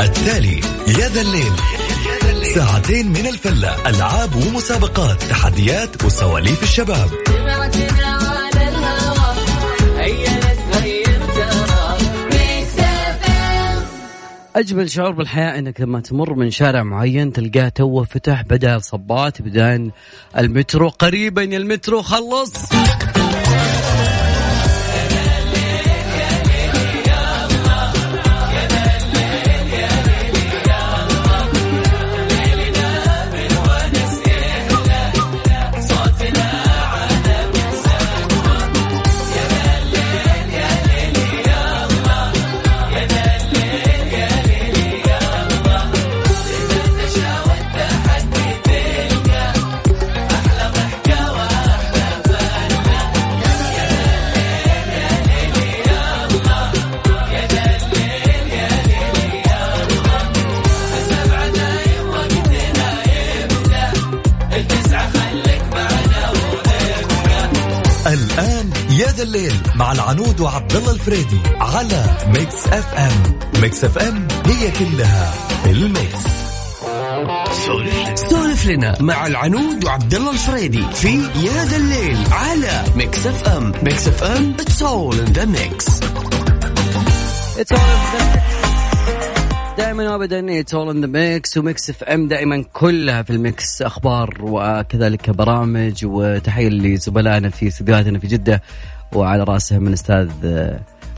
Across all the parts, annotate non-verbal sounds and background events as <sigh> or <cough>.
التالي يا ذا الليل. ساعتين من الفلة ألعاب ومسابقات تحديات وسواليف الشباب. أجمل شعور بالحياة أنك لما تمر من شارع معين تلقاه توه فتح بدأ الصبات بدأ المترو قريبا المترو خلص. الليل مع العنود وعبد الله الفريدي على ميكس اف ام ميكس اف ام هي كلها الميكس. سولف لنا مع العنود وعبد الله الفريدي في يا ذا الليل على ميكس اف ام ميكس اف ام اتس اول ان ذا ميكس دائما وابدا it's all in the mix وميكس اف ام دائما كلها في الميكس. أخبار وكذلك برامج وتحية لزملائنا في استديوهاتنا في جدة. وعلى راسهم من أستاذ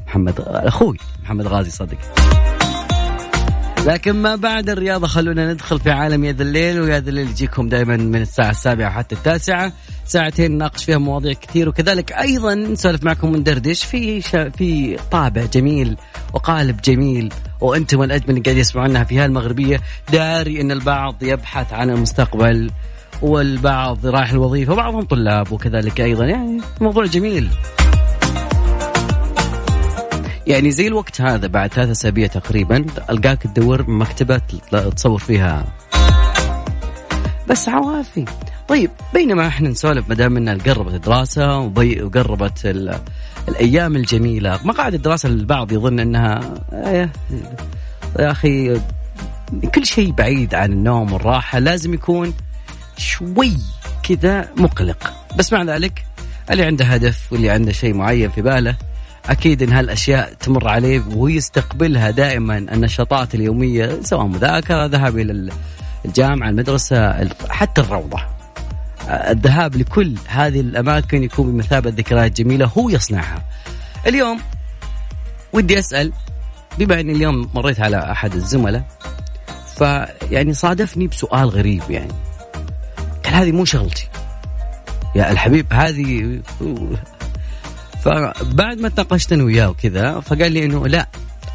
محمد أخوي محمد غازي صدق. لكن ما بعد الرياضة خلونا ندخل في عالم يد الليل ويد الليل يجيكم دائما من الساعة السابعة حتى التاسعة. ساعتين نناقش فيها مواضيع كثير وكذلك أيضا نسولف معكم وندردش في شا في طابع جميل وقالب جميل وأنتم الأجمل اللي قاعد يسمعونها في هالمغربية داري أن البعض يبحث عن المستقبل والبعض رايح الوظيفة وبعضهم طلاب وكذلك أيضا يعني موضوع جميل. يعني زي الوقت هذا بعد ثلاثة أسابيع تقريبا ألقاك تدور مكتبة تصور فيها. بس عوافي. طيب بينما إحنا نسولف ما دام ان قربت الدراسة وقربت الأيام الجميلة مقاعد الدراسة البعض يظن إنها يا أخي كل شيء بعيد عن النوم والراحة لازم يكون شوي كذا مقلق. بس مع ذلك اللي عنده هدف واللي عنده شيء معين في باله أكيد إن هالأشياء تمر عليه ويستقبلها دائما النشاطات اليومية سواء مذاكرة ذهاب إلى الجامعة المدرسة حتى الروضة. الذهاب لكل هذه الأماكن يكون بمثابة ذكريات جميلة هو يصنعها. اليوم ودي أسأل بما إني اليوم مريت على أحد الزملاء فيعني صادفني بسؤال غريب يعني. قال هذه مو شغلتي. يا الحبيب هذه فبعد ما تناقشت أنا وياه وكذا فقال لي إنه لا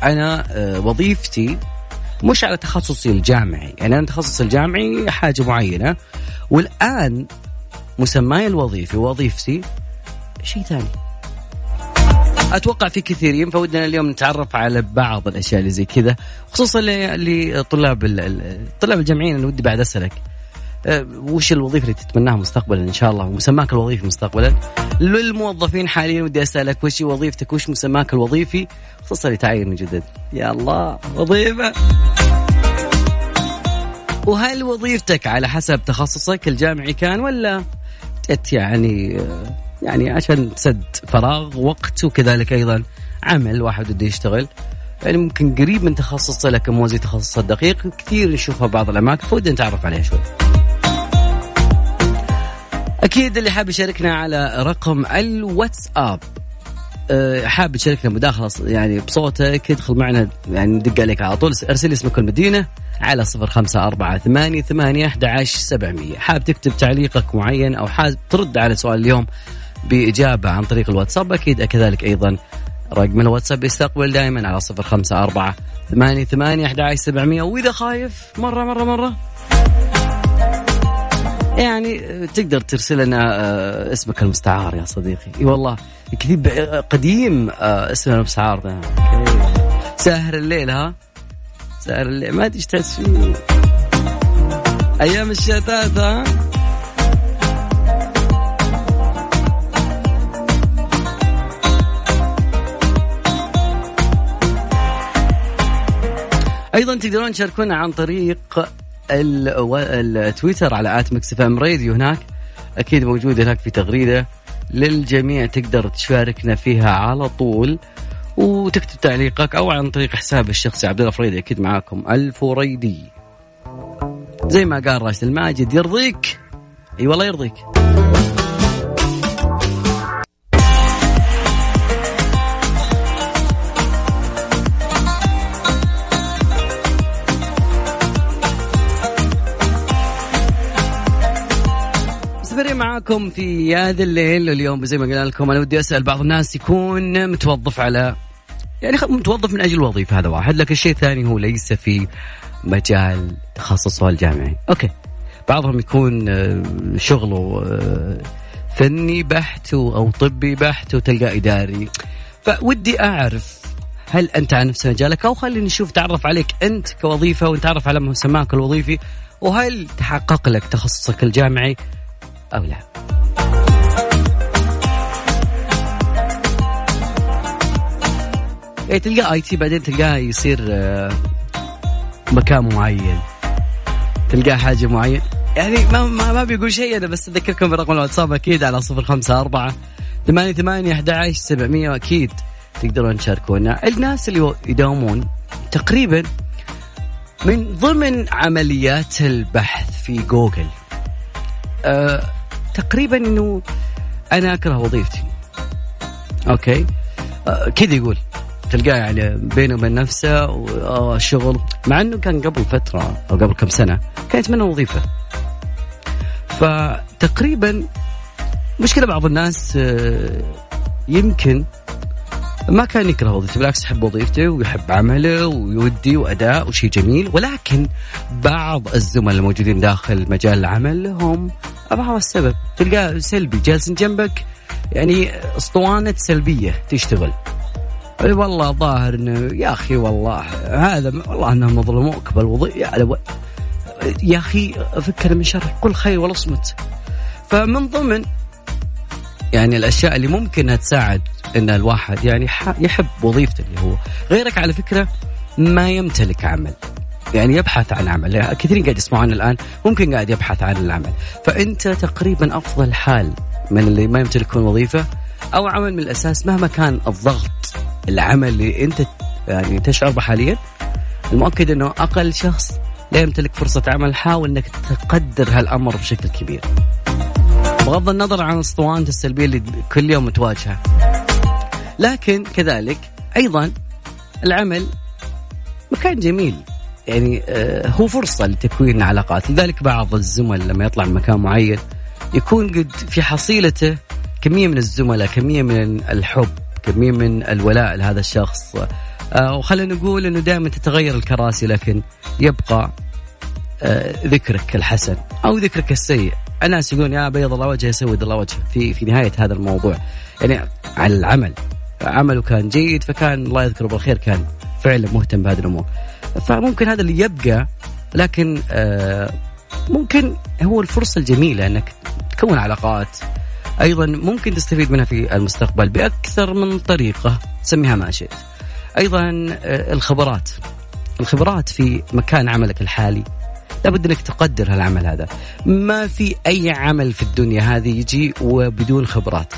أنا وظيفتي مش على تخصصي الجامعي. يعني أنا تخصصي الجامعي حاجة معينة. والآن مسماي الوظيفي ووظيفتي شيء ثاني. أتوقع في كثيرين فودنا اليوم نتعرف على بعض الأشياء اللي زي كذا خصوصا لطلاب الطلاب الجامعيين أنا ودي بعد أسألك. وش الوظيفة اللي تتمناها مستقبلا إن شاء الله؟ ومسماك الوظيفي مستقبلا. للموظفين حاليا ودي أسألك وش وظيفتك؟ وش مسماك الوظيفي؟ خصوصا لتعين من جدد يا الله وظيفة. وهل وظيفتك على حسب تخصصك الجامعي كان ولا جت يعني يعني عشان تسد فراغ وقت وكذلك أيضا عمل واحد بده يشتغل؟ يعني ممكن قريب من تخصصه لكن مو زي تخصصه الدقيق كثير نشوفها بعض الأماكن فودنا نتعرف عليها شوي. أكيد اللي حاب يشاركنا على رقم الواتساب. حاب تشاركنا مداخلة يعني بصوتك ادخل معنا يعني ندق عليك على طول. ارسل اسمك والمدينة على صفر خمسة أربعة ثمانية ثمانية أحد عشر سبعمية. حاب تكتب تعليقك معين أو حاب ترد على سؤال اليوم بإجابة عن طريق الواتساب أكيد كذلك أيضا رقم الواتساب يستقبل دائما على صفر خمسة أربعة ثمانية ثمانية أحد عشر سبعمية. وإذا خايف مرة مرة مرة. يعني تقدر ترسل لنا اسمك المستعار يا صديقي. إي والله كذب قديم اسمنا المستعار ده. ساهر الليل ها؟ ساهر الليل. ما أدري إيش تحس فيه. أيام الشتات ها؟ أيضا تقدرون تشاركونا عن طريق التويتر على at ميكس إف إم راديو هناك أكيد موجود هناك في تغريدة للجميع تقدر تشاركنا فيها على طول وتكتب تعليقك أو عن طريق حساب الشخصي عبد الله فريدي أكيد معاكم الفريدي زي ما قال راشد الماجد يرضيك؟ أي والله يرضيك. معاكم في هذا الليل. اليوم زي ما قلنا لكم أنا ودي أسأل بعض الناس يكون متوظف على يعني متوظف من أجل الوظيفه هذا واحد. لكن الشيء الثاني هو ليس في مجال تخصصه الجامعي okay. بعضهم يكون آه، شغله آه، فني بحت أو طبي بحت وتلقاه إداري. فودي أعرف هل أنت عن نفس مجالك أو خليني نشوف تعرف عليك أنت كوظيفة ونتعرف على مسماك الوظيفي وهل تحقق لك تخصصك الجامعي أو لا. يعني تلقاه آي تي بعدين تلقاه يصير آه، مكان معين. تلقاه حاجة معين. يعني ما ما, ما بيقول شيء أنا بس أذكركم برقم الواتساب أكيد على صفر خمسة أربعة ثمانية ثمانية أحد عشر سبعمية أكيد تقدرون تشاركونا. الناس اللي يداومون تقريبا من ضمن عمليات البحث في جوجل أه تقريبا إنه أنا أكره وظيفتي. أوكي؟ أه كذا يقول تلقاه يعني بينه وبين نفسه والشغل مع إنه كان قبل فترة أو قبل كم سنة كان يتمنى وظيفة. فتقريبا مشكلة بعض الناس آه، يمكن ما كان يكره وظيفته بالعكس يحب وظيفته ويحب عمله ويودي وأداء وشيء جميل. ولكن بعض الزملاء الموجودين داخل مجال العمل لهم بعض السبب. تلقاه سلبي. جالس جنبك يعني أسطوانة سلبية تشتغل. أي والله ظاهر إنه يا أخي والله هذا والله انهم مظلموك بالوظيفه يا, أخي فكر من شر كل خير ولا اصمت فمن ضمن يعني الأشياء اللي ممكن تساعد إن الواحد يعني يحب وظيفته اللي هو. غيرك على فكرة ما يمتلك عمل. يعني يبحث عن عمل. كثيرين قاعد يسمعون الآن ممكن قاعد يبحث عن العمل. فأنت تقريبا أفضل حال من اللي ما يمتلكون وظيفة أو عمل من الأساس مهما كان الضغط العمل اللي أنت يعني تشعر به حاليا المؤكد إنه أقل شخص لا يمتلك فرصة عمل. حاول إنك تقدر هالأمر بشكل كبير. بغض النظر عن اسطوانة السلبية اللي كل يوم تواجهها. لكن كذلك أيضا العمل مكان جميل. يعني آه، هو فرصة لتكوين علاقات لذلك بعض الزملاء لما يطلع من مكان معين يكون قد في حصيلته كمية من الزملاء كمية من الحب كمية من الولاء لهذا الشخص. آه، وخلينا نقول إنه دائما تتغير الكراسي لكن يبقى آه، ذكرك الحسن أو ذكرك السيء. الناس يقولون يا بيض الله وجهه يسود الله وجهه في في نهاية هذا الموضوع. يعني على العمل عمله كان جيد فكان الله يذكره بالخير كان فعلا مهتم بهذه الأمور. فممكن هذا اللي يبقى لكن آه، ممكن هو الفرصة الجميلة إنك تكون علاقات أيضا ممكن تستفيد منها في المستقبل بأكثر من طريقة سميها ما شئت. أيضا آه، الخبرات. الخبرات في مكان عملك الحالي. لابد إنك تقدر هالعمل هذا. ما في أي عمل في الدنيا هذه يجي وبدون خبرات.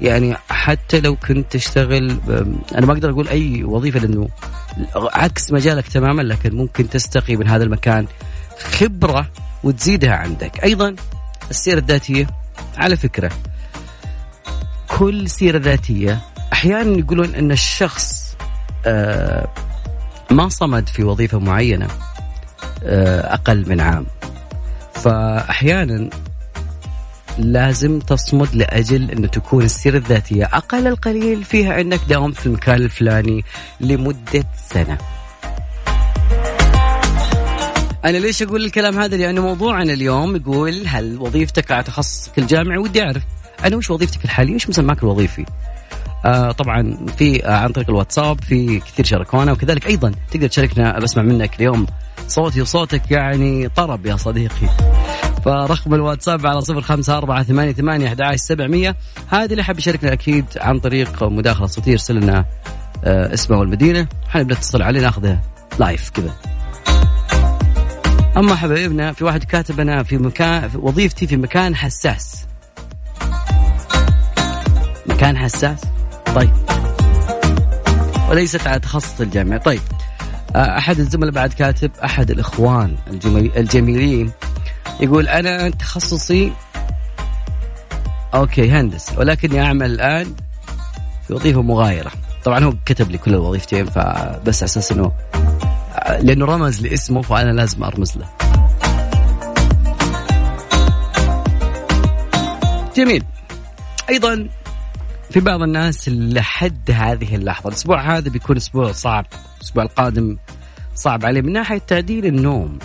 يعني حتى لو كنت تشتغل أنا ما أقدر أقول أي وظيفة لأنه عكس مجالك تماما لكن ممكن تستقي من هذا المكان خبرة وتزيدها عندك. أيضا السيرة الذاتية على فكرة كل سيرة ذاتية أحيانا يقولون أن الشخص آه، ما صمد في وظيفة معينة آه، أقل من عام. فاحيانا لازم تصمد لأجل انه تكون السيرة الذاتية أقل القليل فيها انك داومت في المكان الفلاني لمدة سنة. أنا ليش أقول الكلام هذا؟ لأنه موضوعنا اليوم يقول هل وظيفتك على تخصصك الجامعي؟ ودي أعرف أنا وش وظيفتك الحالية؟ وش مسماك الوظيفي؟ آه طبعا في آه عن طريق الواتساب في كثير شاركونا وكذلك أيضا تقدر تشاركنا بسمع منك اليوم صوتي وصوتك يعني طرب يا صديقي فرقم الواتساب على صفر خمسة أربعة ثمانية ثمانية أحد سبعمية. هذه اللي حاب يشاركنا أكيد عن طريق مداخلة صوتية يرسل لنا آه اسمه والمدينة. إحنا بنتصل عليه ناخذه لايف كذا. أما حبايبنا في واحد كاتب أنا في مكان في وظيفتي في مكان حساس. مكان حساس؟ طيب. وليست على تخصص الجامعة. طيب. آه، أحد الزملاء بعد كاتب أحد الإخوان الجميلين. يقول أنا تخصصي أوكي هندسة ولكني أعمل الآن في وظيفة مغايرة. طبعا هو كتب لي كل الوظيفتين فبس أساس أنه لأنه رمز لاسمه فأنا لازم أرمز له. جميل. أيضا في بعض الناس لحد هذه اللحظة الأسبوع هذا بيكون أسبوع صعب الأسبوع القادم صعب عليه من ناحية تعديل النوم.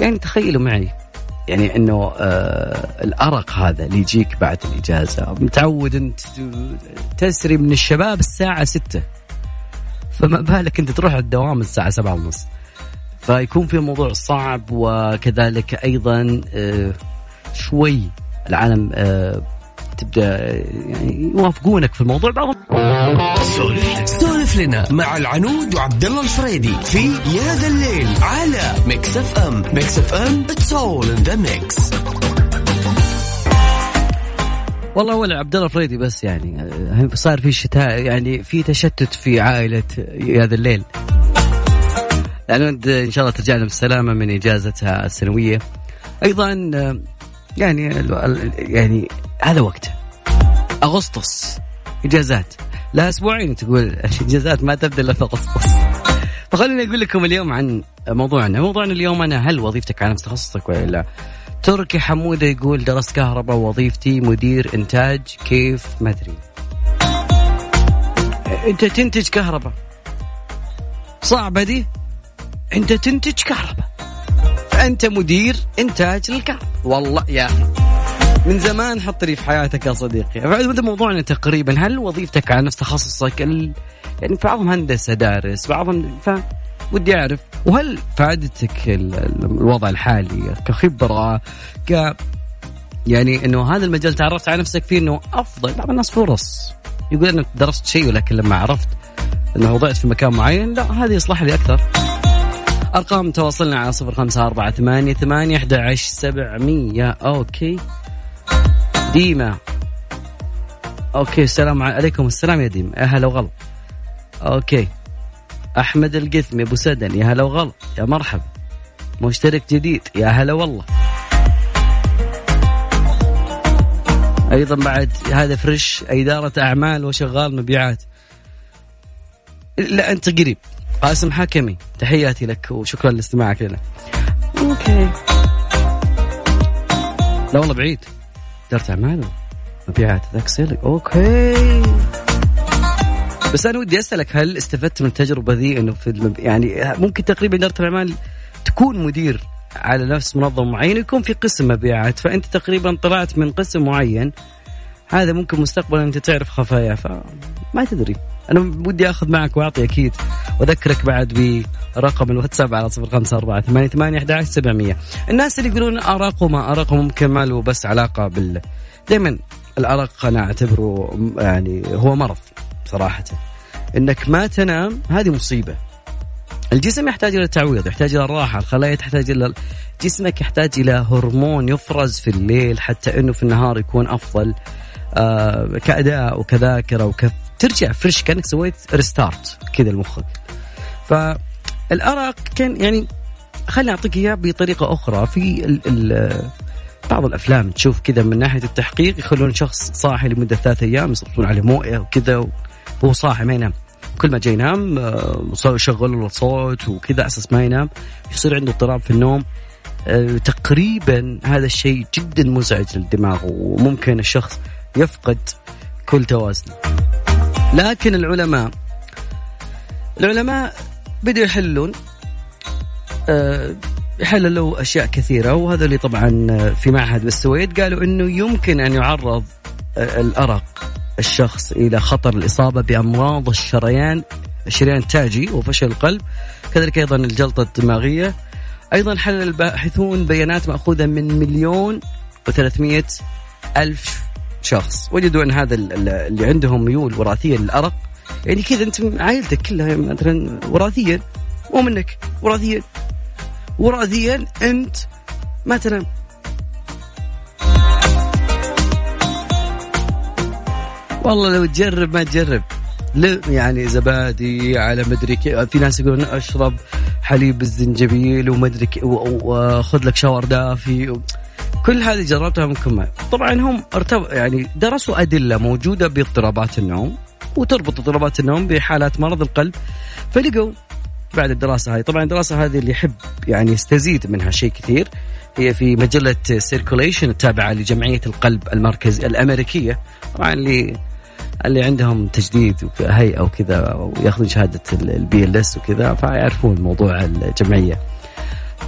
يعني تخيلوا معي يعني إنه آه الأرق هذا اللي يجيك بعد الإجازة. متعود أنت تسري من الشباب الساعة ستة. فما بالك أنت تروح الدوام الساعة سبعة ونص. فيكون في موضوع صعب وكذلك أيضا آه شوي العالم آه تبدأ يعني يوافقونك في الموضوع بعضهم. سولف لنا مع العنود وعبد الله الفريدي في يا ذا الليل على ميكس اف ام ميكس اف ام it's all in the mix والله ولا عبد الله الفريدي بس يعني صار في شتات يعني في تشتت في عائلة يا ذا الليل. يعني إن شاء الله ترجع لنا بالسلامه من إجازتها السنوية. أيضا يعني يعني هذا وقته أغسطس. إجازات. لا أسبوعين تقول. <laughs> الاجازات ما تبدأ إلا في أغسطس. فخليني أقول لكم اليوم عن موضوعنا. موضوعنا اليوم أنا هل وظيفتك على تخصصك ولا لا؟ تركي حمودة يقول درست كهرباء وظيفتي مدير إنتاج كيف؟ ما أدري. أنت تنتج كهرباء. صعبة دي. أنت تنتج كهرباء. فانت مدير إنتاج. للكهرباء والله يا أخي. من زمان حط لي في حياتك يا صديقي. هذا موضوعنا تقريبا. هل وظيفتك على نفس تخصصك ال... يعني بعضهم هندسة دارس بعضهم ف ودي أعرف. وهل فادتك الوضع الحالي كخبرة ك يعني إنه هذا المجال تعرفت على نفسك فيه إنه أفضل؟ بعض الناس فرص. يقول انك درست شيء ولكن لما عرفت إنه وضعت في مكان معين لا هذا يصلح لي أكثر. أرقام تواصلنا على صفر خمسة أربعة ثمانية ثمانية أحد عشر سبعمية. okay. ديما. okay السلام عليكم السلام يا ديما. يا هلا وغلا. okay. أحمد القثمي أبو سدن. يا هلا وغلا. يا مرحبا. مشترك جديد. يا هلا والله. أيضا بعد هذا fresh إدارة أعمال وشغال مبيعات. لا أنت قريب. قاسم حكمي تحياتي لك وشكرا لاستماعك لنا. okay. لا والله بعيد. إدارة أعمال مبيعات ذاك سيلك okay. بس أنا ودي أسألك هل استفدت من التجربة ذي؟ إنه في المب... يعني ممكن تقريبا إدارة الأعمال تكون مدير على نفس منظمة معينة يكون في قسم مبيعات فأنت تقريبا طلعت من قسم معين. هذا ممكن مستقبلا أنت تعرف خفايا فما تدري. أنا ودي أخذ معك وأعطي أكيد وأذكرك بعد برقم الواتساب على صفر خمسة أربعة ثمانية ثمانية أحد عشر سبعمية. الناس اللي يقولون أرق وما أرق ممكن ما له بس علاقة بال دائما الأرق أنا أعتبره يعني هو مرض صراحة. إنك ما تنام هذه مصيبة. الجسم يحتاج إلى تعويض يحتاج إلى الراحة الخلايا تحتاج إلى جسمك يحتاج إلى هرمون يفرز في الليل حتى إنه في النهار يكون أفضل آه كأداء وكذاكرة وكف ترجع fresh كأنك سويت restart كذا لمخك فالارق كان يعني خليني أعطيك إياه بطريقة أخرى. في ال ال بعض الأفلام تشوف كذا من ناحية التحقيق يخلون شخص صاحي لمدة ثلاث أيام يصبون عليه موية وكذا وهو صاحي ما ينام. كل ما جاي ينام آه، يشغلوا له صوت وكذا أساس ما ينام يصير عنده اضطراب في النوم. آه، تقريبا هذا الشيء جدا مزعج للدماغ وممكن الشخص يفقد كل توازنه. لكن العلماء العلماء بدأوا يحلون أه حللوا أشياء كثيرة وهذا اللي طبعا في معهد بالسويد قالوا إنه يمكن أن يعرض آه، الأرق الشخص إلى خطر الإصابة بأمراض الشريان الشريان التاجي وفشل القلب. كذلك أيضا الجلطة الدماغية. أيضا حلل الباحثون بيانات مأخوذة من مليون و300 ألف شخص وجدوا أن هذا اللي عندهم ميول وراثية للأرق يعني كذا أنت عائلتك كلها مثلا وراثيا ومنك وراثيا. وراثيا أنت ما تنام والله لو تجرب ما تجرب. يعني زبادي على مدري في ناس يقولون أشرب حليب الزنجبيل ومدري وخذ لك شاور دافي كل هذه جربتها ممكن ما طبعا هم ارتب يعني درسوا أدلة موجودة باضطرابات النوم وتربط اضطرابات النوم بحالات مرض القلب فلقوا بعد الدراسة هذه طبعا الدراسة هذه اللي يحب يعني يستزيد منها شيء كثير هي في مجلة Circulation التابعة لجمعية القلب المركزي الأمريكية طبعا اللي اللي عندهم تجديد هيئه وكذا وياخذون شهادة ال BLS وكذا فيعرفون موضوع الجمعية.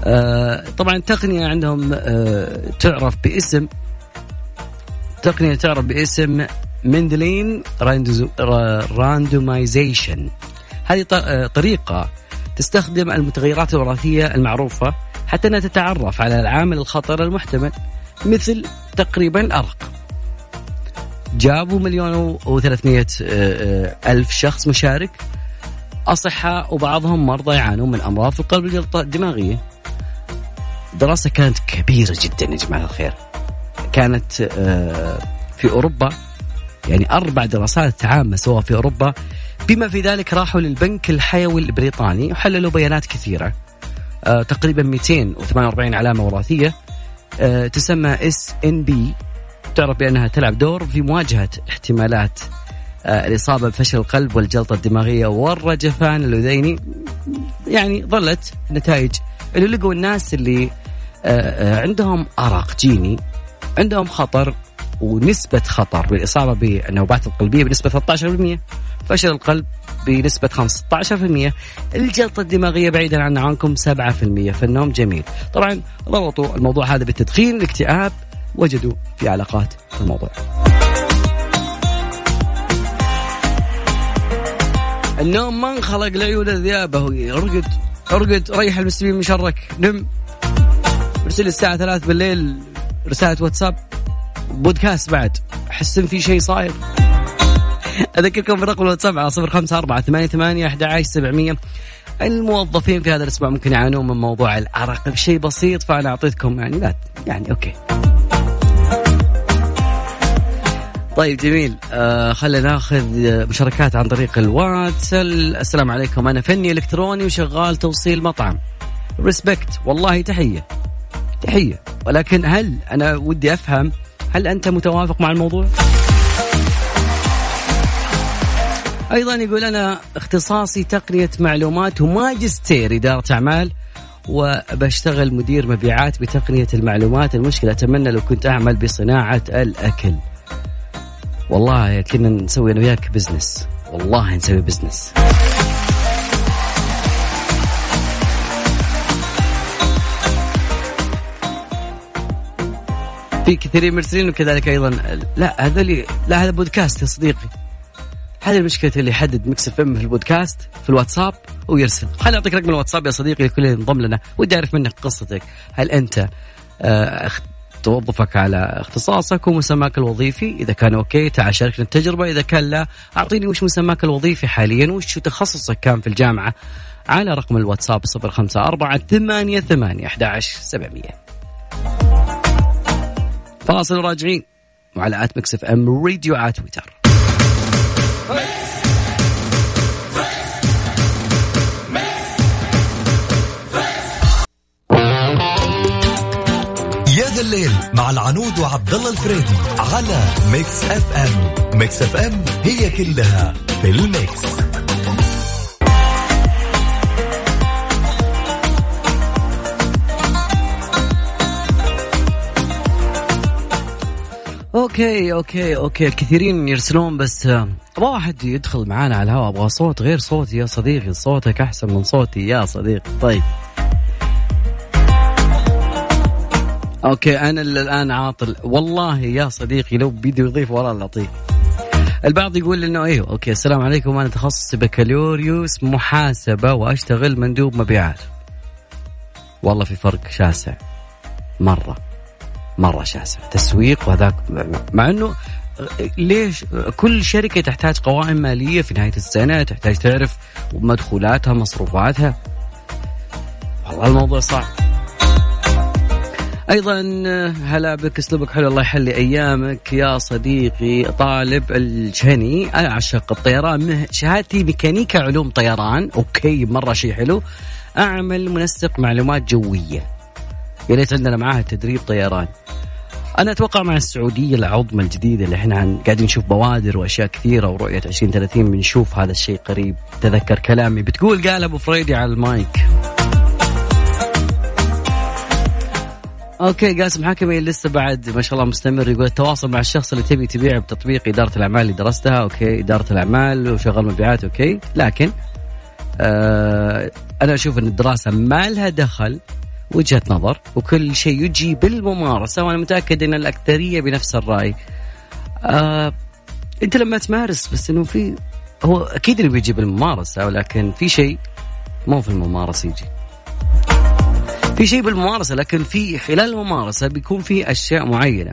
آه، طبعا التقنيه عندهم آه، تعرف باسم تقنية تعرف باسم مندلين راندومايزيشن. هذه آه، طريقة تستخدم المتغيرات الوراثية المعروفة حتى إنها تتعرف على العامل الخطر المحتمل مثل تقريبا الارق جابوا مليون و300 ألف شخص مشارك. أصحاء وبعضهم مرضى يعانون من أمراض في القلب الدماغية. دراسة كانت كبيرة جدا يا جماعة الخير. كانت آه، في أوروبا يعني أربع دراسات عامة سواء في أوروبا. بما في ذلك راحوا للبنك الحيوي البريطاني وحللوا بيانات كثيرة. آه، تقريبا 248 علامة وراثية. آه، تسمى إس إن بي. تعرف بأنها تلعب دور في مواجهة احتمالات الإصابة بفشل القلب والجلطة الدماغية والرجفان الأذيني يعني ظلت نتائج اللي لقوا الناس اللي آه، آه، عندهم أرق جيني عندهم خطر ونسبة خطر بالإصابة بالنوبات القلبية بنسبة 13% فشل القلب بنسبة 15% الجلطة الدماغية بعيدا عن عنكم 7% فالنوم جميل. طبعا ربطوا الموضوع هذا بالتدخين الاكتئاب وجدوا في علاقات في الموضوع. النوم ما انخلق لعيون الذئابة ارقد أرقد ريح المسلمين من شرك. نم. ارسل الساعة ثلاث بالليل رسالة واتساب. بودكاست بعد. أحس إن في شيء صاير. أذكركم برقم الواتساب على صفر خمسة أربعة ثمانية ثمانية أحد عشر سبعمية. الموظفين في هذا الأسبوع ممكن يعانون من موضوع الأرق. بشيء بسيط فأنا أعطيتكم يعني لا يعني okay. طيب جميل. آه خلينا ناخذ مشاركات عن طريق الواتس السلام عليكم. أنا فني إلكتروني وشغال توصيل مطعم. respect والله تحية. تحية. ولكن هل أنا ودي أفهم هل أنت متوافق مع الموضوع؟ أيضا يقول أنا اختصاصي تقنية معلومات وماجستير إدارة أعمال وبشتغل مدير مبيعات بتقنية المعلومات. المشكلة أتمنى لو كنت أعمل بصناعة الأكل. والله كنا نسوي أنا وياك business والله نسوي business في كثيرين مرسلين وكذلك أيضا. لا هذا لا هذا بودكاست يا صديقي. هذه المشكلة اللي يحدد ميكس إف إم في البودكاست في الواتساب ويرسل. خليني أعطيك رقم الواتساب يا صديقي لكل ينضم لنا ودي أعرف منك قصتك. هل أنت آه توظفك على اختصاصك ومسماك الوظيفي. إذا كان okay تعال شاركنا التجربة. إذا كان لا أعطيني وش مسماك الوظيفي حاليا وش تخصصك كان في الجامعة على رقم الواتساب 054 ثمانية ثمانية 11 700 فاصل راجعين وعلى at ميكس إف إم راديو على تويتر. يا ذا الليل مع العنود وعبد الله الفريدي على Mix FM. Mix FM هي كلها في ال mix. okay okay okay الكثيرين يرسلون بس أبغى واحد يدخل معانا على الهواء أبغى صوت غير صوتي يا صديقي صوتك أحسن من صوتي يا صديقي. طيب. okay أنا الآن عاطل. والله يا صديقي لو بيدي يضيف والله لطيف البعض يقول إنه أيوه okay السلام عليكم. أنا تخصصي بكالوريوس محاسبة وأشتغل مندوب مبيعات. والله في فرق شاسع. مرة مرة شاسع. تسويق وهذاك. مع إنه ليش؟ كل شركة تحتاج قوائم مالية في نهاية السنة تحتاج تعرف مدخولاتها مصروفاتها. والله الموضوع صعب. أيضا هلا بك أسلوبك حلو الله يحلي أيامك. يا صديقي طالب أنا أعشق الطيران. شهادتي ميكانيكا علوم طيران. okay مرة شيء حلو. أعمل منسق معلومات جوية. يا ريت عندنا معاها تدريب طيران. أنا أتوقع مع السعودية العظمى الجديدة اللي إحنا قاعدين نشوف بوادر وأشياء كثيرة ورؤية 2030 بنشوف هذا الشيء قريب. تذكر كلامي. بتقول قال أبو فريدي على المايك. okay قاسم حكمي لسه بعد ما شاء الله مستمر يقول التواصل مع الشخص اللي تبي تبيع بتطبيق إدارة الأعمال اللي درستها okay إدارة الأعمال وشغل مبيعات okay لكن آه أنا أشوف إن الدراسة ما لها دخل وجهة نظر وكل شيء يجي بالممارسة وأنا متأكد إن الأكثرية بنفس الرأي. آه أنت لما تمارس بس إنه في هو أكيد اللي بيجي بالممارسة ولكن في شيء مو في الممارسة يجي. في شيء بالممارسة لكن في خلال الممارسة بيكون في أشياء معينة.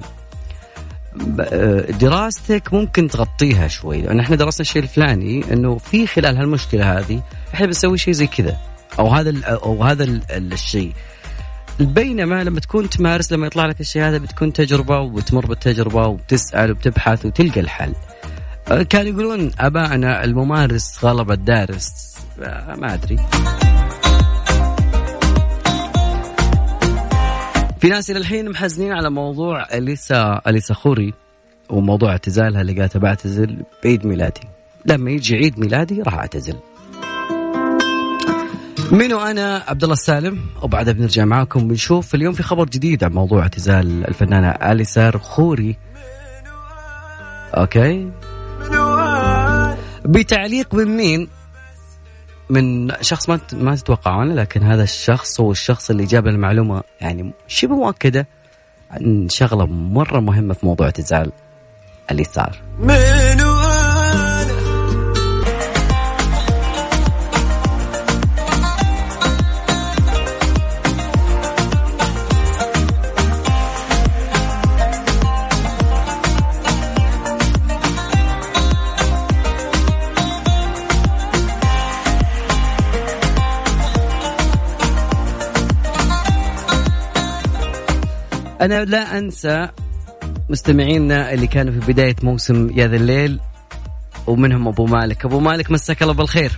آه، دراستك ممكن تغطيها شوي لأن إحنا درسنا الشيء الفلاني إنه في خلال هالمشكلة هذه إحنا بنسوي شيء زي كذا أو هذا أو هذا الشيء. بينما لما تكون تمارس لما يطلع لك الشيء هذا بتكون تجربة وبتمر بالتجربة وبتسأل وبتبحث وتلقى الحل. أه، كانوا يقولون أبائنا الممارس غلب الدارس. ما أدري. في ناس إلى الحين محزنين على موضوع اليسا أليسا خوري وموضوع اعتزالها اللي قالت بعتزل بعيد ميلادي. لما يجي عيد ميلادي راح أعتزل. منو أنا؟ عبد الله السالم وبعدها بنرجع معاكم بنشوف اليوم في خبر جديد عن موضوع اعتزال الفنانة اليسار خوري. أوكي. بتعليق من مين؟ من شخص ما ما تتوقعونه لكن هذا الشخص هو الشخص اللي جاب المعلومه يعني شبه مؤكدة عن شغلة مرة مهمة في موضوع اعتزال اليسار. منو أنا لا أنسى مستمعينا اللي كانوا في بداية موسم يا ذا الليل ومنهم أبو مالك. أبو مالك مساك الله بالخير.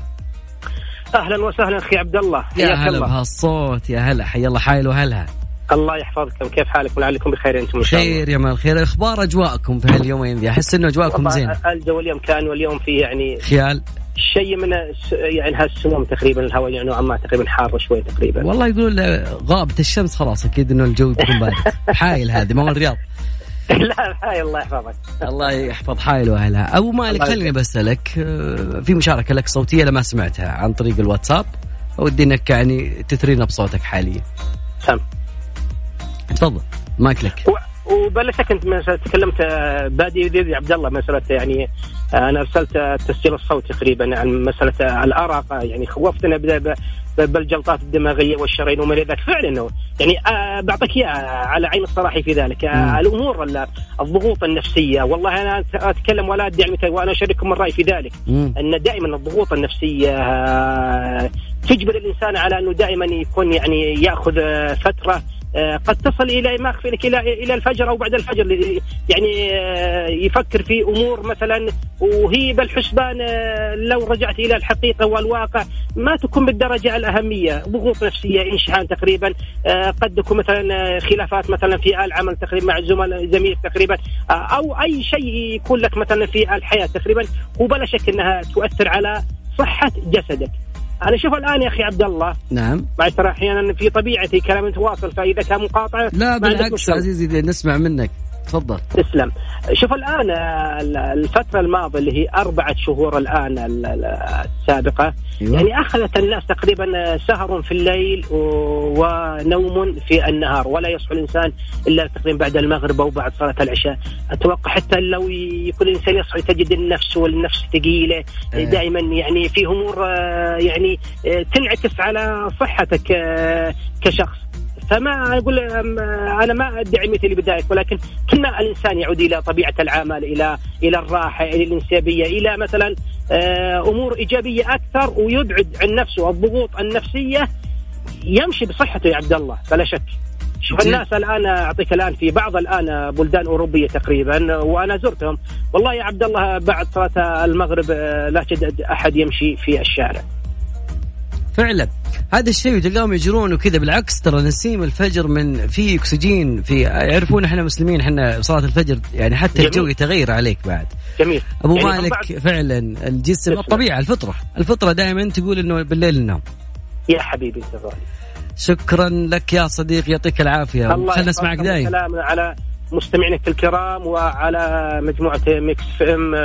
أهلا وسهلا أخي عبد الله. يا هلا بهالصوت يا هلا. حي الله حايل وهلا. الله يحفظكم. كيف حالكم ولعلكم بخير أنتم إن شاء الله. خير يا مال خير أخبار أجواءكم في هاليومين؟ ذي أحس إنه أجواءكم زين. الجو اليوم كان واليوم في يعني خيال. شيء من يعني هالسموم تقريبا الهواء يعني نوعا ما تقريبا حار شوي تقريبا. والله يقول غابت الشمس خلاص أكيد إنه الجو بيكون بارد <laughs> حايل هذه ما هو الرياض. <laughs> لا هاي الله يحفظك. الله يحفظ حايل وأهلها. أبو مالك خليني بسالك آه، في مشاركة لك صوتية لما سمعتها عن طريق الواتساب ودي انك يعني تثرينا بصوتك حاليا. تم تفضل مايك لك. وبلشت كنت تكلمت آه، بادي عبد الله مساله يعني آه، أنا أرسلت التسجيل الصوتي تقريبا عن مسألة الارق يعني خوفتنا بالجلطات الدماغية والشرايين وما إلى ذلك. فعلا يعني آه بعطيك إياه على عين الصراحة في ذلك. آه الأمور الضغوط النفسية والله أنا أتكلم ولا أدعي وأنا أشارككم الرأي في ذلك. مم. أن دائما الضغوط النفسية آه تجبر الإنسان على أنه دائما يكون يعني يأخذ آه، فترة آه، قد تصل إلى ما أخفي لك إلى إلى الفجر أو بعد الفجر يعني آه، يفكر في أمور مثلا وهي بالحسبان آه، لو رجعت إلى الحقيقة والواقع ما تكون بالدرجة الأهمية ضغوط نفسية إنشحان تقريبا قد تكون مثلا خلافات مثلا في العمل تقريبا مع الزملاء زميلك تقريبا أو أي شيء يكون لك مثلا في الحياة تقريبا وبلا شك إنها تؤثر على صحة جسدك. أنا شوف الآن يا أخي عبد الله نعم. مع ترى أحيانا في طبيعتي كلام متواصل فإذا كان مقاطع لا بالعكس عزيزي نسمع منك. تفضل تسلم شوف الآن الفترة الماضية اللي هي أربعة شهور الآن السابقة أيوة. يعني أخذت الناس تقريبا سهر في الليل ونوم في النهار ولا يصحو الإنسان إلا تقريبا بعد المغرب أو بعد صلاة العشاء أتوقع حتى لو يكون الإنسان يصحى تجد النفس والنفس ثقيلة أيه. دائما يعني في أمور يعني تنعكس على صحتك كشخص فما أقول أنا ما أدعي مثل بذلك ولكن كنا الإنسان يعود إلى طبيعة العمل إلى إلى الراحة إلى الإنسيابية إلى مثلا آه، أمور إيجابية أكثر ويبعد عن نفسه الضغوط النفسية يمشي بصحته يا عبد الله بلا شك. شوف. الناس الآن أعطيك الآن في بعض الآن بلدان أوروبية تقريبا وأنا زرتهم. والله يا عبد الله بعد صلاة المغرب آه، لا تجد أحد يمشي في الشارع. فعلا. هذا الشيء تلقاهم يجرون وكذا. بالعكس ترى نسيم الفجر من في أكسجين في يعرفون إحنا مسلمين إحنا صلاة الفجر يعني حتى جميل. الجو يتغير عليك بعد. جميل. أبو يعني مالك بعد- فعلا الجسم تسلم. الطبيعه الفطرة. الفطرة دائما تقول إنه بالليل النوم يا حبيبي شكرا لك يا صديق يعطيك العافية. خلنا نسمعك دايم. السلام على مستمعينك الكرام وعلى مجموعة Mix FM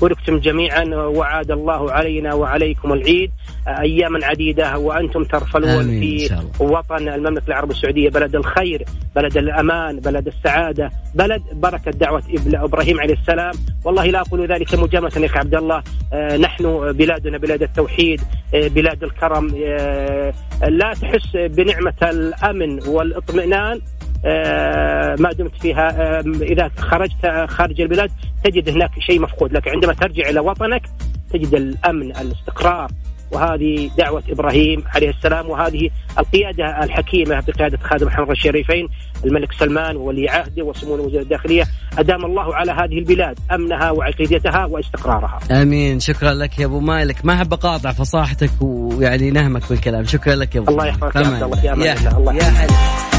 بوركتم جميعا وعاد الله علينا وعليكم العيد أياما عديدة وأنتم ترفلون في. وطن المملكة العربية السعودية بلد الخير بلد الأمان بلد السعادة بلد بركة دعوة إبل- إبراهيم عليه السلام. والله لا أقول ذلك مجاملة يا أخي عبد الله. آه، نحن بلادنا بلاد التوحيد آه، بلاد الكرم آه، لا تحس بنعمة الأمن والإطمئنان. ما دمت فيها. آه، إذا خرجت آه، خارج البلاد تجد هناك شيء مفقود لكن عندما ترجع إلى وطنك تجد الأمن الاستقرار. وهذه دعوة إبراهيم عليه السلام وهذه القيادة الحكيمة بقيادة خادم محمد الشريفين الملك سلمان وولي عهده وسمو وزير الداخلية. أدام الله على هذه البلاد أمنها وعقيدتها واستقرارها. آمين. شكرا لك يا أبو مالك. ما احب اقاطع فصاحتك ويعني نهمك بالكلام. شكرا لك يا أبو الله. يحفظك يا أمان عبد الله، في أمان يا الله، الله يا يحفظك. هلا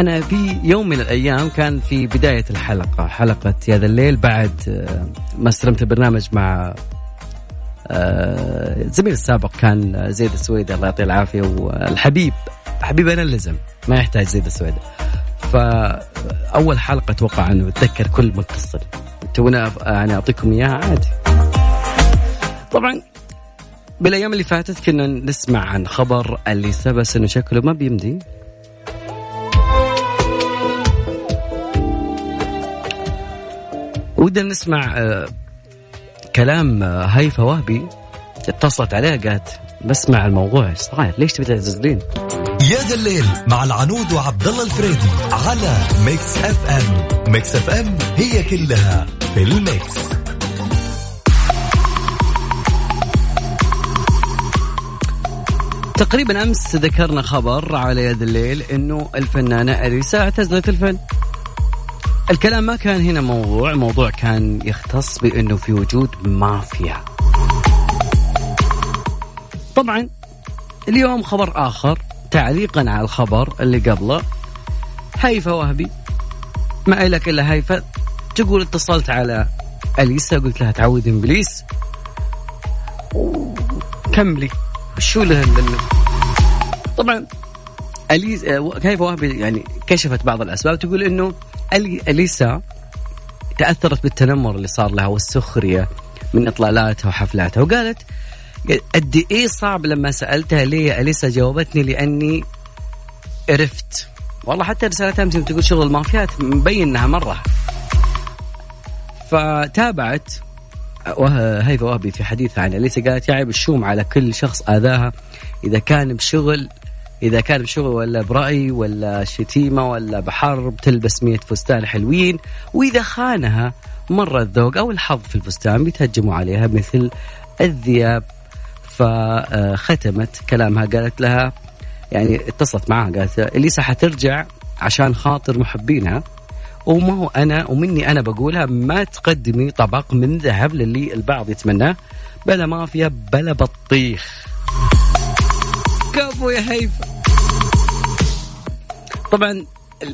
أنا في يوم من الأيام كان في بداية الحلقة حلقة يا ذا الليل بعد آه، ما استلمت البرنامج مع آه، زميل السابق كان زيد السويدي الله يعطيه العافية والحبيب حبيب أنا اللزم ما يحتاج زيد السويدي. فأول حلقة أتوقع أنه أتذكر كل متصل. تونا أنا أعطيكم إياها عادي. طبعا بالأيام اللي فاتت كنا نسمع عن خبر اللي بس إنه شكله ما بيمدي ودنا نسمع آه، كلام آه، هيفا وهبي اتصلت عليها قالت بسمع الموضوع إيش صاير ليش تبي تعتزلين؟ يا ذا الليل مع العنود وعبد الله الفريدي على Mix FM Mix FM هي كلها في ال mix تقريبا أمس ذكرنا خبر على يا ذا الليل إنه الفنانة أليسا اعتزلت الفن. الكلام ما كان هنا موضوع، الموضوع كان يختص بأنه في وجود مافيا. طبعا اليوم خبر آخر تعليقا على الخبر اللي قبله. هيفا وهبي ما لك إلا هيفا تقول اتصلت على أليسا قلت لها تعودي إنجليز. كملي شو له طبعا أليس كيف وهبي يعني كشفت بعض الأسباب تقول ألي- أليسا تأثرت بالتنمر اللي صار لها والسخرية من إطلالاتها وحفلاتها. وقالت قد إيه صعب لما سألتها ليه أليسا جاوبتني؟ لأني عرفت. والله حتى رسالتها أمس تقول شغل المافيات مبين إنها مرة. فتابعت هيفا وهبي في حديثها عن أليسا. قالت يعيب الشوم على كل شخص آذاها إذا كان بشغل إذا كان بشغل ولا برأي ولا شتيمة ولا بحرب تلبس مية فستان حلوين. وإذا خانها مرة الذوق أو الحظ في الفستان بيتهجموا عليها مثل الذئاب فختمت كلامها قالت لها يعني اتصلت معها قالت إليسا حترجع عشان خاطر محبينها. وما هو أنا ومني أنا بقولها ما تقدمي طبق من ذهب للي البعض يتمناه بلا مافيا بلا بطيخ. كفو يا هيفا. طبعا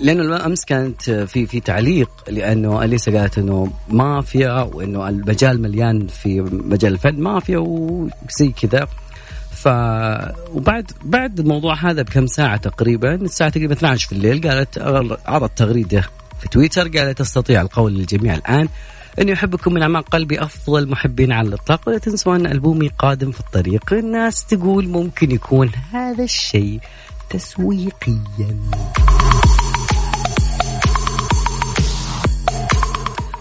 لأنه أمس كانت في في تعليق لأنه أليسا قالت إنه مافيا وإنه المجال مليان في مجال الفن مافيا وزي كذا. ف وبعد بعد الموضوع هذا بكم ساعة تقريبا الساعة تقريبا 12 في الليل قالت عرضت تغريدة في تويتر قالت استطيع القول للجميع الآن اني احبكم من أعماق قلبي أفضل محبين على الإطلاق. ولا تنسوا ان ألبومي قادم في الطريق. الناس تقول ممكن يكون هذا الشيء تسويقيا.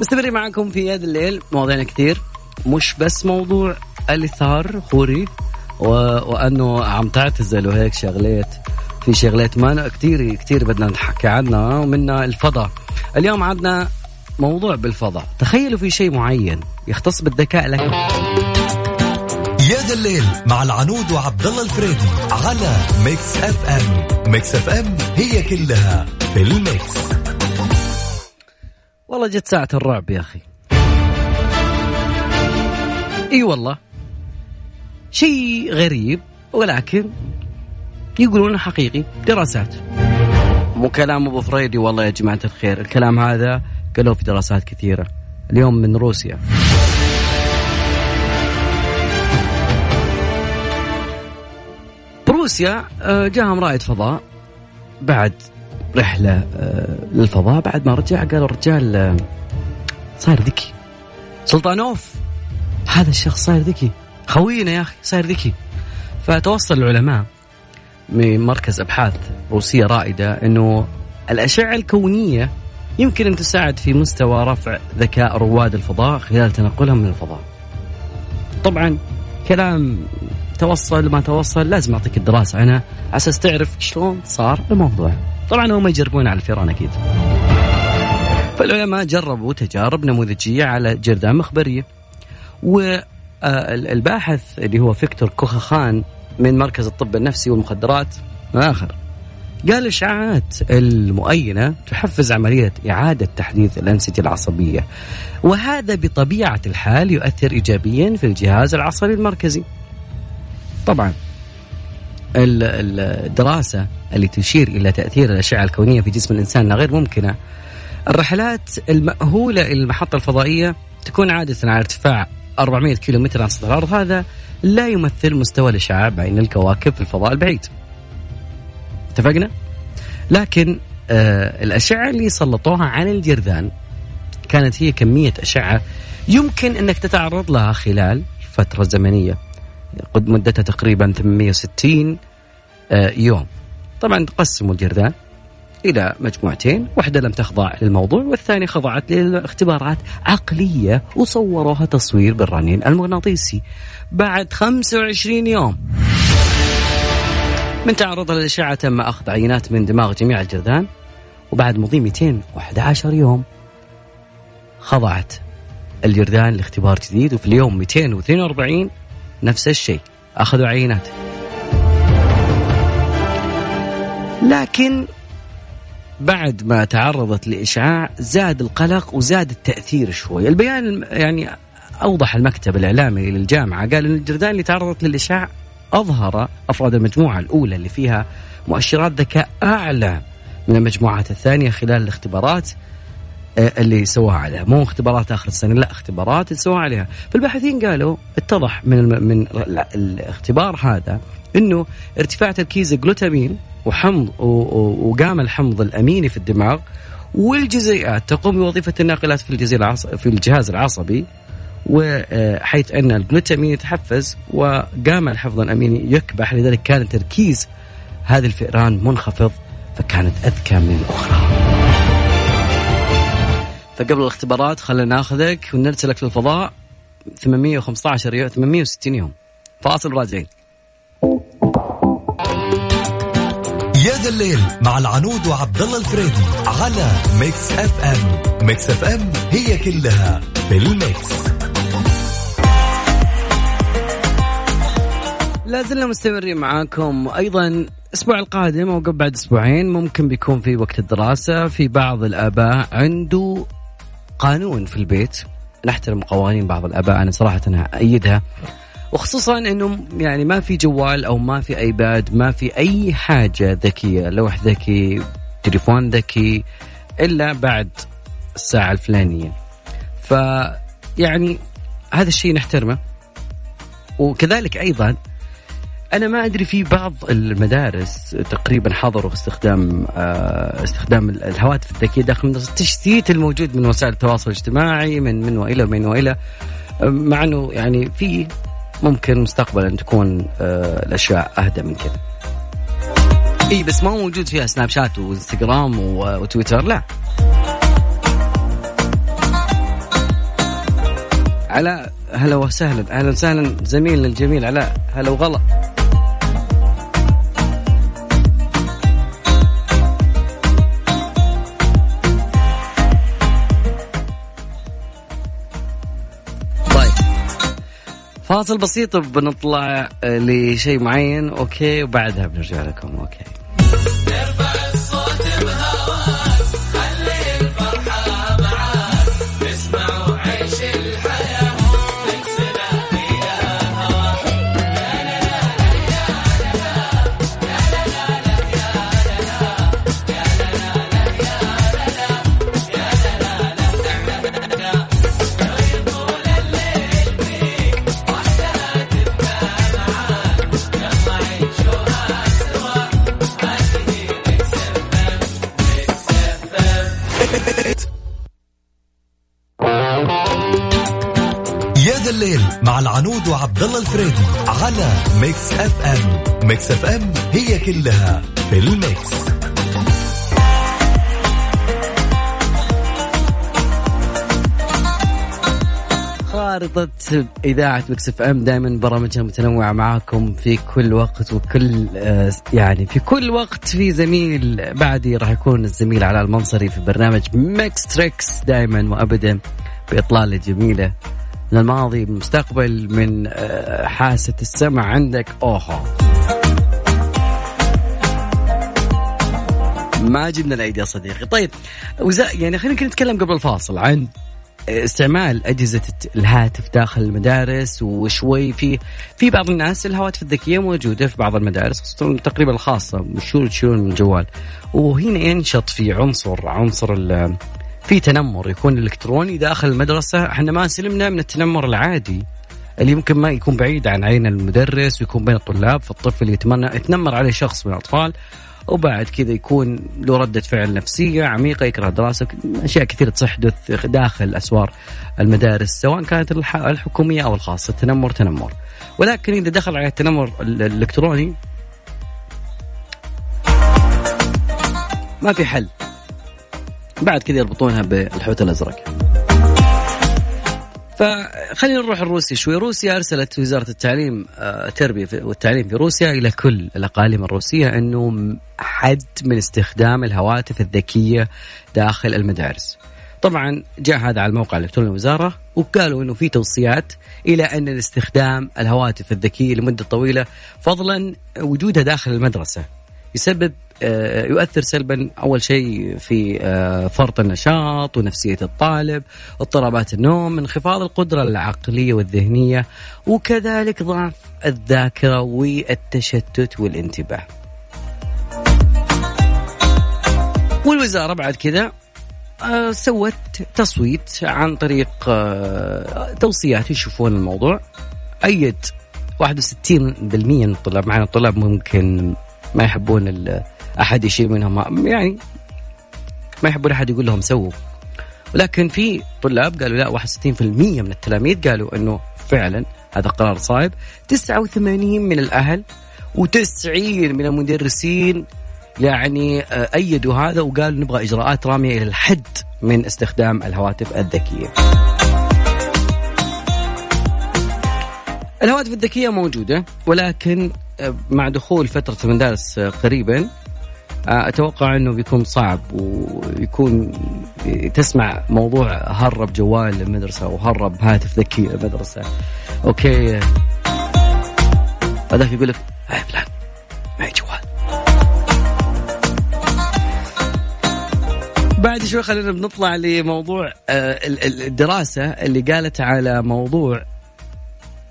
مستمرين معكم في يد الليل. مواضيعنا كثير. مش بس موضوع اللي صار خوري و... وأنه عم تعتزل وهيك شغلات. في شغلات ما كثير كثير بدنا نحكي عنها ومنها الفضاء. اليوم عندنا موضوع بالفضاء. تخيلوا في شيء معين يختص بالذكاء لك. يا ذا الليل مع العنود وعبد الله الفريدي على Mix FM. Mix FM هي كلها في ال mix. والله جت ساعة الرعب يا أخي. إي والله. شيء غريب ولكن يقولون حقيقي. دراسات. مو كلام أبو فريدي والله يا جماعة الخير. الكلام هذا قالوه في دراسات كثيرة. اليوم من روسيا. بروسيا آه، جاهم رائد فضاء بعد رحلة آه، للفضاء. بعد ما رجع قال الرجال آه، صاير ذكي. سلطانوف هذا الشخص صاير ذكي. خوينا يا أخي صاير ذكي. فتوصل العلماء من مركز أبحاث روسية رائدة أنه الأشعة الكونية يمكن أن تساعد في مستوى رفع ذكاء رواد الفضاء خلال تنقلهم من الفضاء طبعا كلام توصل ما توصل لازم أعطيك الدراسة أنا على أساس تعرف شلون صار الموضوع. طبعا هم يجربون على الفيران أكيد. فالعلماء جربوا تجارب نموذجية على جرذان مخبريه. والباحث اللي هو فيكتور كوخخان من مركز الطب النفسي والمخدرات آخر قال الاشعاعات المؤينة تحفز عملية إعادة تحديث الأنسجة العصبية. وهذا بطبيعة الحال يؤثر ايجابيا في الجهاز العصبي المركزي. طبعا الدراسة اللي تشير إلى تأثير الأشعة الكونية في جسم الإنسان غير ممكنة. الرحلات المأهولة إلى المحطة الفضائية تكون عادة على ارتفاع 400 كيلو متر عن سطح الأرض هذا لا يمثل مستوى الإشعاع بين الكواكب في الفضاء البعيد. اتفقنا؟ لكن آه الأشعة اللي سلطوها على الجرذان كانت هي كمية أشعة يمكن أنك تتعرض لها خلال فترة زمنية. قد مدتها تقريبا 860 آه، يوم. طبعا قسموا الجرذان إلى مجموعتين واحدة لم تخضع للموضوع والثانية خضعت لاختبارات عقلية وصوروها تصوير بالرنين المغناطيسي. بعد 25 يوم من تعرضها للأشعة تم أخذ عينات من دماغ جميع الجرذان وبعد مضي 211 يوم خضعت الجرذان لاختبار جديد وفي اليوم 242 نفس الشيء أخذوا عينات. لكن بعد ما تعرضت لإشعاع زاد القلق وزاد التأثير شوي. البيان يعني أوضح المكتب الإعلامي للجامعة قال أن الجرذان اللي تعرضت للإشعاع أظهر أفراد المجموعة الأولى اللي فيها مؤشرات ذكاء أعلى من المجموعات الثانية خلال الاختبارات آه، اللي سواها عليها. مو اختبارات آخر السنة لا اختبارات اللي سواها عليها. فالباحثين قالوا اتضح من من الاختبار هذا إنه ارتفاع تركيز الجلوتامين وحمض وقام الحمض الأميني في الدماغ والجزيئات تقوم بوظيفة الناقلات في الجزيء في الجهاز العصبي وحيث أن الجلوتامين يتحفز وقام الحفظ الأميني يكبح لذلك كان تركيز هذه الفئران منخفض فكانت أذكى من الاخرى. فقبل الاختبارات خلينا ناخذك ونرسلك للفضاء 815 يوم 860 يوم. فاصل راجعين يا ذا الليل مع العنود وعبد الله الفريدي على Mix FM. Mix FM هي كلها في لا زلنا مستمرين معاكم. أيضا الأسبوع القادم أو بعد أسبوعين ممكن بيكون في وقت الدراسة في بعض الآباء عنده قانون في البيت. نحترم قوانين بعض الآباء أنا صراحة أنا ايدها وخصوصا انه يعني ما في جوال أو ما في ايباد ما في أي حاجة ذكية لوح ذكي تليفون ذكي إلا بعد الساعة الفلانية. ف يعني هذا الشيء نحترمه. وكذلك أيضا أنا ما أدري في بعض المدارس تقريبا حظروا استخدام آه استخدام الهواتف الذكية داخل المدرسة. التشتيت الموجود من وسائل التواصل الاجتماعي من من وإلى من وإلى. مع إنه يعني في ممكن مستقبلا تكون آه الأشياء أهدى من كذا. إي بس ما موجود فيها سناب شات وإنستغرام وتويتر لا. علاء هلا وسهلا. أهلا وسهلا. زميلنا الجميل علاء هلا وغلا. فاصل بسيط بنطلع آه، لشيء معين. okay وبعدها بنرجع لكم. okay. الليل مع العنود وعبد الله الفريدي على Mix FM Mix FM هي كلها في ال mix. خارطة إذاعة Mix FM دائما برامجها متنوعة معاكم في كل وقت وكل آه، يعني في كل وقت في زميل. بعدي راح يكون الزميل علاء المنصري في برنامج Mix Tracks دائما وأبدا بإطلالة جميلة. من الماضي من المستقبل من آه، حاسة السمع عندك أوهو. ما جبنا العيد يا صديقي. طيب وزا يعني خلينا نتكلم قبل الفاصل عن استعمال أجهزة الهاتف داخل المدارس وشوي في في بعض الناس الهواتف الذكية موجودة في بعض المدارس خصوصا تقريبا الخاصة مشهور تشيلون من الجوال. وهنا ينشط في عنصر عنصر في تنمر يكون إلكتروني داخل المدرسة. إحنا ما سلمنا من التنمر العادي اللي يمكن ما يكون بعيد عن عين المدرس ويكون بين الطلاب فالطفل يتمنى يتنمر عليه شخص من الأطفال وبعد كذا يكون له ردة فعل نفسية عميقة يكره الدراسة أشياء كثيرة تحدث داخل أسوار المدارس سواء كانت الح- الحكومية أو الخاصة. التنمر تنمر. ولكن إذا دخل على التنمر ال- الإلكتروني ما في حل. بعد كذا يربطونها بالحوت الأزرق فخلينا نروح لروسيا شوي روسيا أرسلت وزارة التعليم آه، التربية والتعليم في روسيا إلى كل الأقاليم الروسية إنه حد من استخدام الهواتف الذكية داخل المدارس. طبعا جاء هذا على الموقع الإلكتروني الوزاره وقالوا إنه في توصيات إلى أن الاستخدام الهواتف الذكية لمدة طويلة فضلا وجودها داخل المدرسة يسبب يؤثر سلبا أول شيء في آه، فرط النشاط ونفسية الطالب، اضطرابات النوم، انخفاض القدرة العقلية والذهنية، وكذلك ضعف الذاكرة والتشتت والانتباه. والوزارة بعد كذا آه، سوت تصويت عن طريق آه، توصيات يشوفون الموضوع أيد 61% من الطلاب معنا الطلاب ممكن ما يحبون أحد يشيل منهم. يعني ما يحبون أحد يقول لهم سووا. ولكن في طلاب قالوا لا 61% من التلاميذ قالوا أنه فعلا هذا قرار صائب 89 من الأهل و90 من المدرسين يعني آه، أيدوا هذا وقالوا نبغى إجراءات رامية إلى الحد من استخدام الهواتف الذكية. الهواتف الذكية موجودة ولكن آه، مع دخول فترة المدارس آه، قريبا أتوقع أنه بيكون صعب ويكون تسمع موضوع هرب جوال المدرسة وهرب هاتف ذكي المدرسة. أوكي. هذاك يقول لك "هاي فلان معي جوال. بعد شوي خلينا بنطلع لموضوع آه، ال- ال- الدراسة اللي قالت على موضوع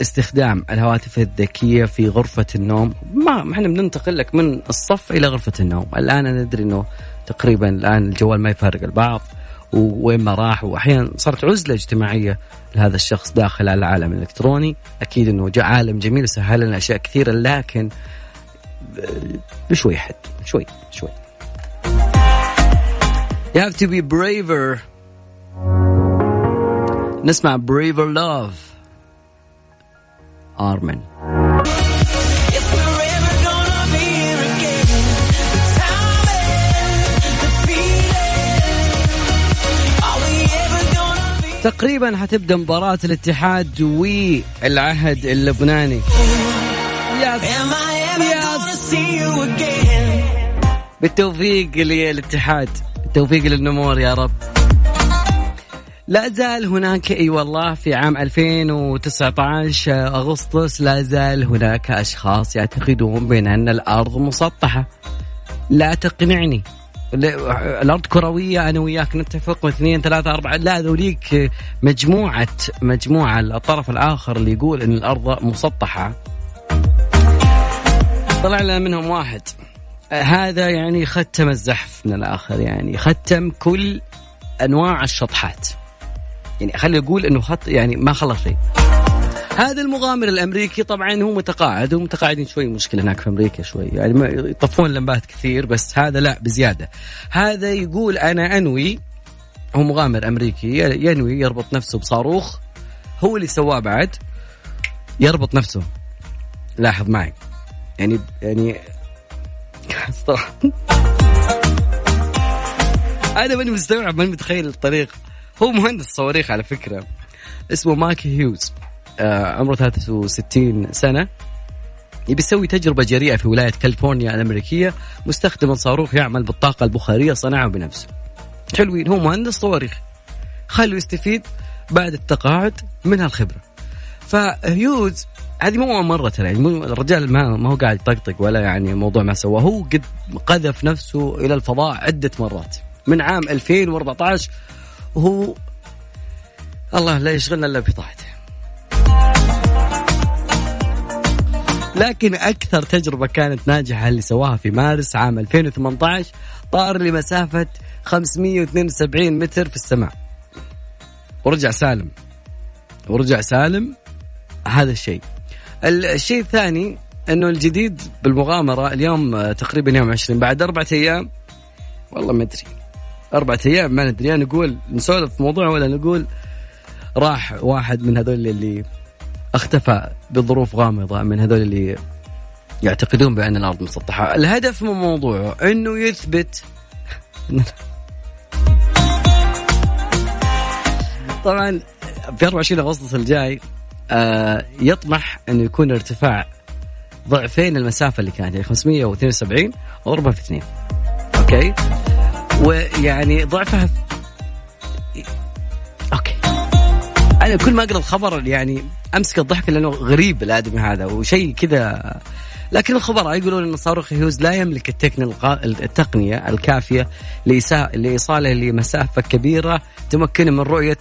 استخدام الهواتف الذكية في غرفة النوم. ما إحنا بننتقل لك من الصف إلى غرفة النوم. الآن ندري أنه تقريبا الآن الجوال ما يفارق البعض ووين ما راح واحيانا صارت عزلة اجتماعية لهذا الشخص داخل العالم الإلكتروني. أكيد إنه جاء عالم جميل وسهل لنا أشياء كثيرة لكن بشوي حد شوي شوي. You have to be braver. نسمع braver love. آرمن. تقريبا حتبدأ مباراة الاتحاد والعهد اللبناني. بالتوفيق للاتحاد. التوفيق للنمور يا رب. لا زال هناك إي والله في عام 2019 أغسطس لا زال هناك أشخاص يعتقدون بأن الأرض مسطحة. لا تقنعني. الأرض كروية أنا وياك نتفق واثنين ثلاثة أربعة لا ذوليك مجموعة مجموعة الطرف الآخر اللي يقول أن الأرض مسطحة. طلع لنا منهم واحد. هذا يعني ختم الزحف من الآخر يعني ختم كل أنواع الشطحات. يعني خلي أقول إنه خط يعني ما خلص شيء. هذا المغامر الأمريكي طبعا هو متقاعد ومتقاعدين شوي مشكلة هناك في أمريكا شوي. يعني يطفون لمبات كثير بس هذا لا بزيادة. هذا يقول أنا أنوي هو مغامر أمريكي ينوي يربط نفسه بصاروخ. هو اللي سواه بعد يربط نفسه. لاحظ معي. يعني يعني <laughs> أنا ماني مستوعب ماني متخيل الطريقة. هو مهندس صواريخ على فكرة. اسمه ماكي هيوز. آه عمره 63 سنة. يبي يسوي تجربة جريئة في ولاية كاليفورنيا الأمريكية. مستخدما صاروخ يعمل بالطاقة البخارية صنعه بنفسه. حلوين. هو مهندس صواريخ. خلوا يستفيد بعد التقاعد من هالخبرة. فهيوز هذه مو مرة ترى. يعني الرجال ما ما هو قاعد يطقطق ولا يعني الموضوع ما سواه. هو قد قذف نفسه إلى الفضاء عدة مرات. من عام 2014 وهو الله لا يشغلنا إلا بطاعته. لكن أكثر تجربة كانت ناجحة اللي سواها في مارس عام 2018 طار لمسافه 572 متر في السماء. ورجع سالم. ورجع سالم هذا الشيء. الشيء الثاني إنه الجديد بالمغامرة اليوم تقريبا يوم 20 بعد أربعة أيام والله ما أدري. أربعة أيام ما ندري نقول نسولف في موضوع ولا نقول راح واحد من هذول اللي اختفى بظروف غامضة من هذول اللي يعتقدون بأن الأرض مسطحة. الهدف من موضوعه أنه يثبت <laughs> طبعا في 24 أغسطس الجاي آه يطمح أنه يكون ارتفاع ضعفين المسافة اللي كانت يعني 572 اضربها في اثنين. okay؟ ويعني ضعفها okay. أنا كل ما أقرأ الخبر يعني أمسك الضحك لأنه غريب الآدمي هذا وشيء كذا. لكن الخبراء يقولون إن صاروخ هيوز لا يملك التقنية الكافية لإيصاله لمسافة كبيرة تمكنه من رؤية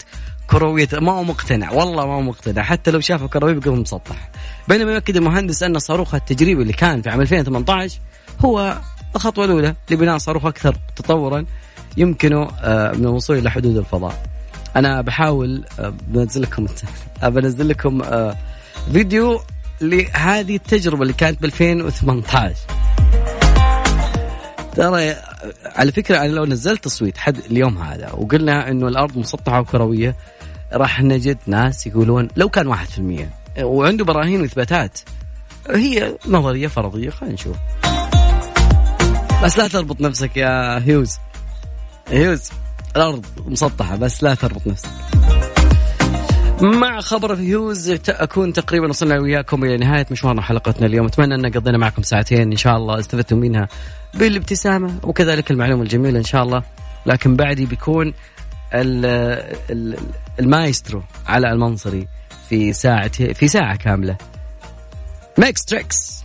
كروية. ما هو مقتنع والله ما هو مقتنع. حتى لو شافه كروي بيقول مسطح. بينما يؤكد المهندس أن صاروخ التجريبي اللي كان في عام 2018 هو الخطوة الأولى لبناء صاروخ أكثر تطورا يمكنه آه، من الوصول إلى حدود الفضاء. أنا بحاول آه، بنزل لكم بنزل لكم آه، فيديو لهذه التجربة اللي كانت ب 2018 ترى على فكرة أنا لو نزلت تصويت حد اليوم هذا وقلنا إنه الأرض مسطحة وكروية راح نجد ناس يقولون لو كان واحد في المية. وعنده براهين وإثباتات. هي نظرية فرضية خلينا نشوف. بس لا تربط نفسك يا هيوز. هيوز الأرض مسطحة بس لا تربط نفسك. مع خبر في هيوز اكون تقريبا وصلنا وياكم إلى نهاية مشوارنا حلقتنا اليوم. أتمنى أن قضينا معكم ساعتين إن شاء الله استفدتم منها بالابتسامة وكذلك المعلومة الجميلة إن شاء الله. لكن بعدي بيكون المايسترو علاء المنصري في ساعة في ساعة كاملة. Mix Tracks